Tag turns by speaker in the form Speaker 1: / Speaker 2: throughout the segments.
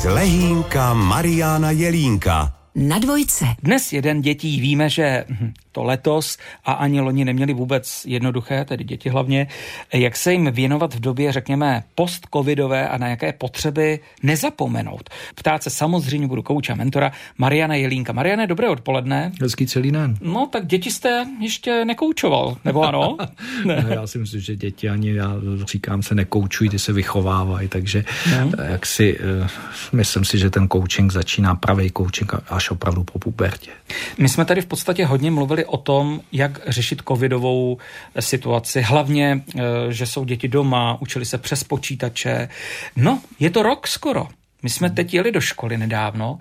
Speaker 1: Slehínka Mariana Jelínka
Speaker 2: na dvojce.
Speaker 3: Dnes jeden dětí víme, že to letos a ani loni neměli vůbec jednoduché, tedy děti hlavně, jak se jim věnovat v době, řekněme, post-covidové a na jaké potřeby nezapomenout. Ptát se samozřejmě budu kouča mentora Mariana Jelínka. Mariane, dobré odpoledne.
Speaker 4: Hezký celý den.
Speaker 3: No, tak děti jste ještě nekoučoval, nebo ano?
Speaker 4: ne. já si myslím, že děti ani, já říkám se nekoučují, ty se vychovávají, takže no. jak si, eh, myslím si, že ten coaching začíná, pravý coaching až opravdu po pubertě.
Speaker 3: My jsme tady v podstatě hodně mluvili o tom, jak řešit covidovou situaci. Hlavně, eh, že jsou děti doma, učili se přes počítače. No, je to rok skoro. My jsme teď jeli do školy nedávno,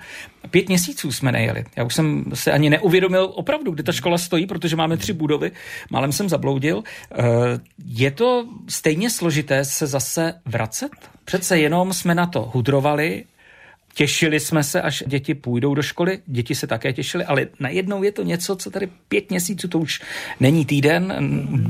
Speaker 3: pět měsíců jsme nejeli. Já už jsem se ani neuvědomil opravdu, kde ta škola stojí, protože máme tři budovy, málem jsem zabloudil. Eh, je to stejně složité se zase vracet? Přece jenom jsme na to hudrovali, Těšili jsme se, až děti půjdou do školy, děti se také těšily, ale najednou je to něco, co tady pět měsíců, to už není týden,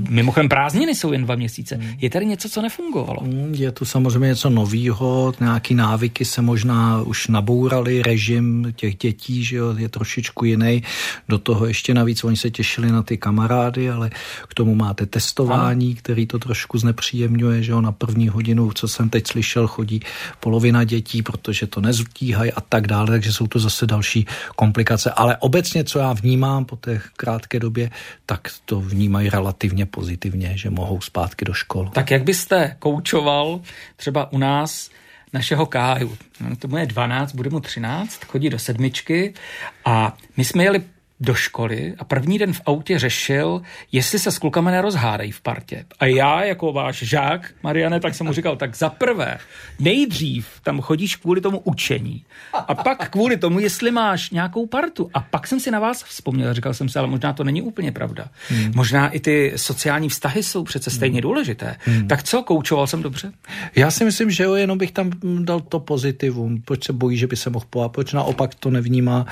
Speaker 3: mimochodem prázdniny jsou jen dva měsíce. Hmm. Je tady něco, co nefungovalo?
Speaker 4: Hmm, je tu samozřejmě něco novýho, nějaký návyky se možná už nabouraly, režim těch dětí že jo, je trošičku jiný. Do toho ještě navíc oni se těšili na ty kamarády, ale k tomu máte testování, ano. který to trošku znepříjemňuje, že jo, na první hodinu, co jsem teď slyšel, chodí polovina dětí, protože to nezvládá stíhají a tak dále, takže jsou to zase další komplikace. Ale obecně, co já vnímám po té krátké době, tak to vnímají relativně pozitivně, že mohou zpátky do škol.
Speaker 3: Tak jak byste koučoval třeba u nás našeho Káju? No, to je 12, bude mu 13, chodí do sedmičky a my jsme jeli do školy a první den v autě řešil, jestli se s klukama nerozhádají v partě. A já jako váš žák, Mariane, tak jsem mu říkal, tak za prvé, nejdřív tam chodíš kvůli tomu učení a pak kvůli tomu, jestli máš nějakou partu. A pak jsem si na vás vzpomněl, říkal jsem si, ale možná to není úplně pravda. Hmm. Možná i ty sociální vztahy jsou přece stejně hmm. důležité. Hmm. Tak co, koučoval jsem dobře?
Speaker 4: Já si myslím, že jo, jenom bych tam dal to pozitivum. Proč se bojí, že by se mohl poát? Proč naopak to nevnímá,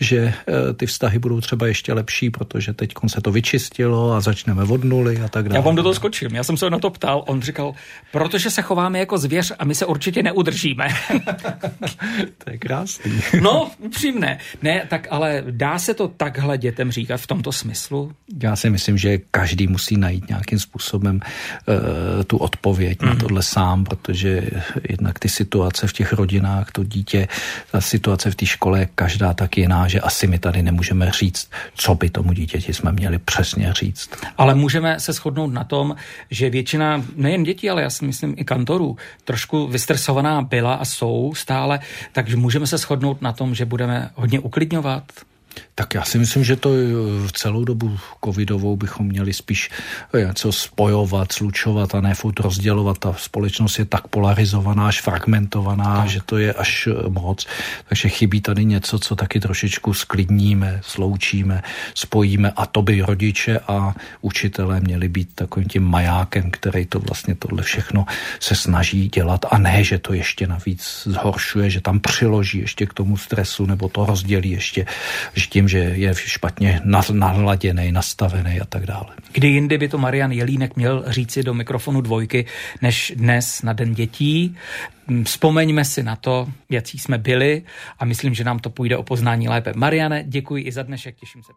Speaker 4: že uh, ty vztahy budou budou třeba ještě lepší, protože teď se to vyčistilo a začneme od nuly a tak dále.
Speaker 3: Já vám do toho skočím. Já jsem se na to ptal. On říkal, protože se chováme jako zvěř a my se určitě neudržíme.
Speaker 4: to je krásný.
Speaker 3: no, upřímné. Ne, tak ale dá se to takhle dětem říkat v tomto smyslu?
Speaker 4: Já si myslím, že každý musí najít nějakým způsobem uh, tu odpověď mm. na mhm. tohle sám, protože jednak ty situace v těch rodinách, to dítě, ta situace v té škole je každá tak jiná, že asi my tady nemůžeme říct co by tomu dítěti jsme měli přesně říct.
Speaker 3: Ale můžeme se shodnout na tom, že většina, nejen dětí, ale já si myslím i kantorů, trošku vystresovaná byla a jsou stále, takže můžeme se shodnout na tom, že budeme hodně uklidňovat,
Speaker 4: tak já si myslím, že to v celou dobu covidovou bychom měli spíš eh, něco spojovat, slučovat a ne furt rozdělovat. Ta společnost je tak polarizovaná, až fragmentovaná, tak. že to je až eh, moc. Takže chybí tady něco, co taky trošičku sklidníme, sloučíme, spojíme a to by rodiče a učitelé měli být takovým tím majákem, který to vlastně tohle všechno se snaží dělat a ne, že to ještě navíc zhoršuje, že tam přiloží ještě k tomu stresu nebo to rozdělí ještě, že tím, že je špatně nahladěný, nastavený a tak dále.
Speaker 3: Kdy jindy by to Marian Jelínek měl říci do mikrofonu dvojky, než dnes na Den dětí. Vzpomeňme si na to, jaký jsme byli a myslím, že nám to půjde o poznání lépe. Mariane, děkuji i za dnešek, těším se.